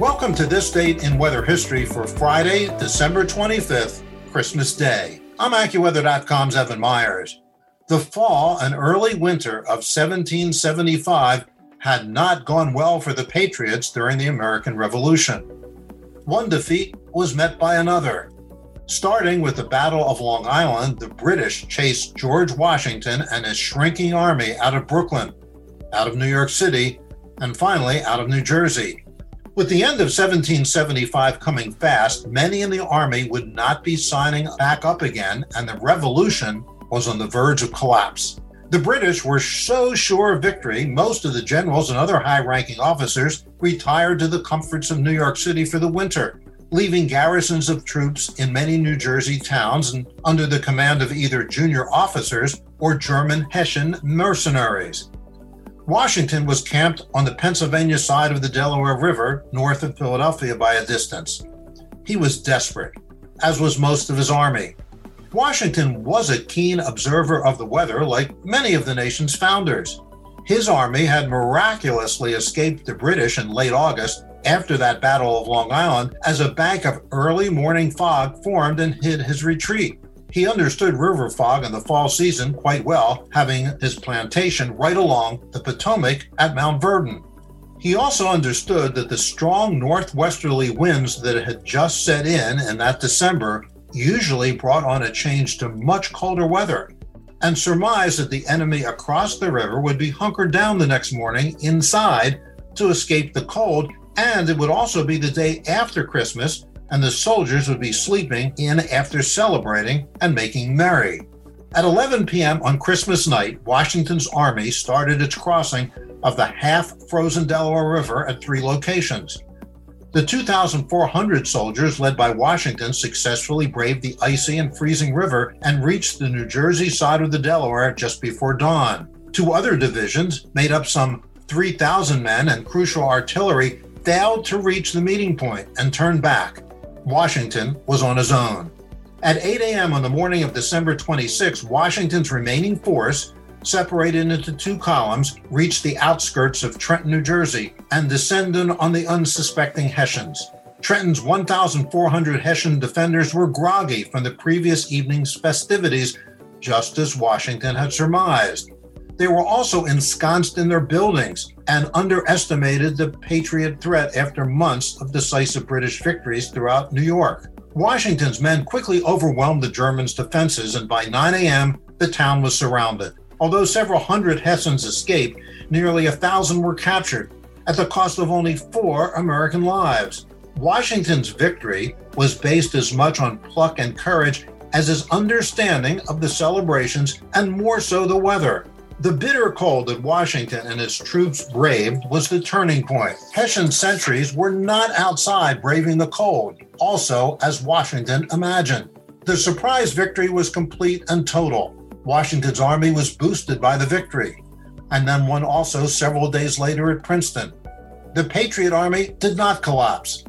Welcome to this date in weather history for Friday, December 25th, Christmas Day. I'm AccuWeather.com's Evan Myers. The fall and early winter of 1775 had not gone well for the Patriots during the American Revolution. One defeat was met by another. Starting with the Battle of Long Island, the British chased George Washington and his shrinking army out of Brooklyn, out of New York City, and finally out of New Jersey. With the end of 1775 coming fast, many in the army would not be signing back up again, and the revolution was on the verge of collapse. The British were so sure of victory, most of the generals and other high ranking officers retired to the comforts of New York City for the winter, leaving garrisons of troops in many New Jersey towns and under the command of either junior officers or German Hessian mercenaries. Washington was camped on the Pennsylvania side of the Delaware River, north of Philadelphia by a distance. He was desperate, as was most of his army. Washington was a keen observer of the weather, like many of the nation's founders. His army had miraculously escaped the British in late August after that Battle of Long Island as a bank of early morning fog formed and hid his retreat. He understood river fog in the fall season quite well, having his plantation right along the Potomac at Mount Vernon. He also understood that the strong northwesterly winds that had just set in in that December usually brought on a change to much colder weather, and surmised that the enemy across the river would be hunkered down the next morning inside to escape the cold, and it would also be the day after Christmas and the soldiers would be sleeping in after celebrating and making merry. At 11 p.m. on Christmas night, Washington's army started its crossing of the half frozen Delaware River at three locations. The 2,400 soldiers led by Washington successfully braved the icy and freezing river and reached the New Jersey side of the Delaware just before dawn. Two other divisions, made up some 3,000 men and crucial artillery, failed to reach the meeting point and turned back. Washington was on his own. At 8 a.m. on the morning of December 26, Washington's remaining force, separated into two columns, reached the outskirts of Trenton, New Jersey, and descended on the unsuspecting Hessians. Trenton's 1,400 Hessian defenders were groggy from the previous evening's festivities, just as Washington had surmised. They were also ensconced in their buildings and underestimated the Patriot threat after months of decisive British victories throughout New York. Washington's men quickly overwhelmed the Germans' defenses, and by 9 a.m., the town was surrounded. Although several hundred Hessians escaped, nearly a thousand were captured at the cost of only four American lives. Washington's victory was based as much on pluck and courage as his understanding of the celebrations and more so the weather. The bitter cold that Washington and his troops braved was the turning point. Hessian sentries were not outside braving the cold, also as Washington imagined. The surprise victory was complete and total. Washington's army was boosted by the victory, and then won also several days later at Princeton. The Patriot Army did not collapse.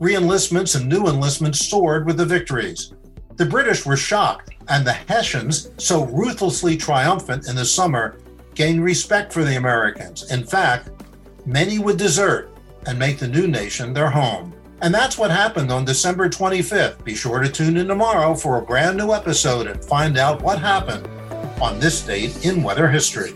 Reenlistments and new enlistments soared with the victories. The British were shocked and the Hessians, so ruthlessly triumphant in the summer, gained respect for the Americans. In fact, many would desert and make the new nation their home. And that's what happened on December 25th. Be sure to tune in tomorrow for a brand new episode and find out what happened on this date in weather history.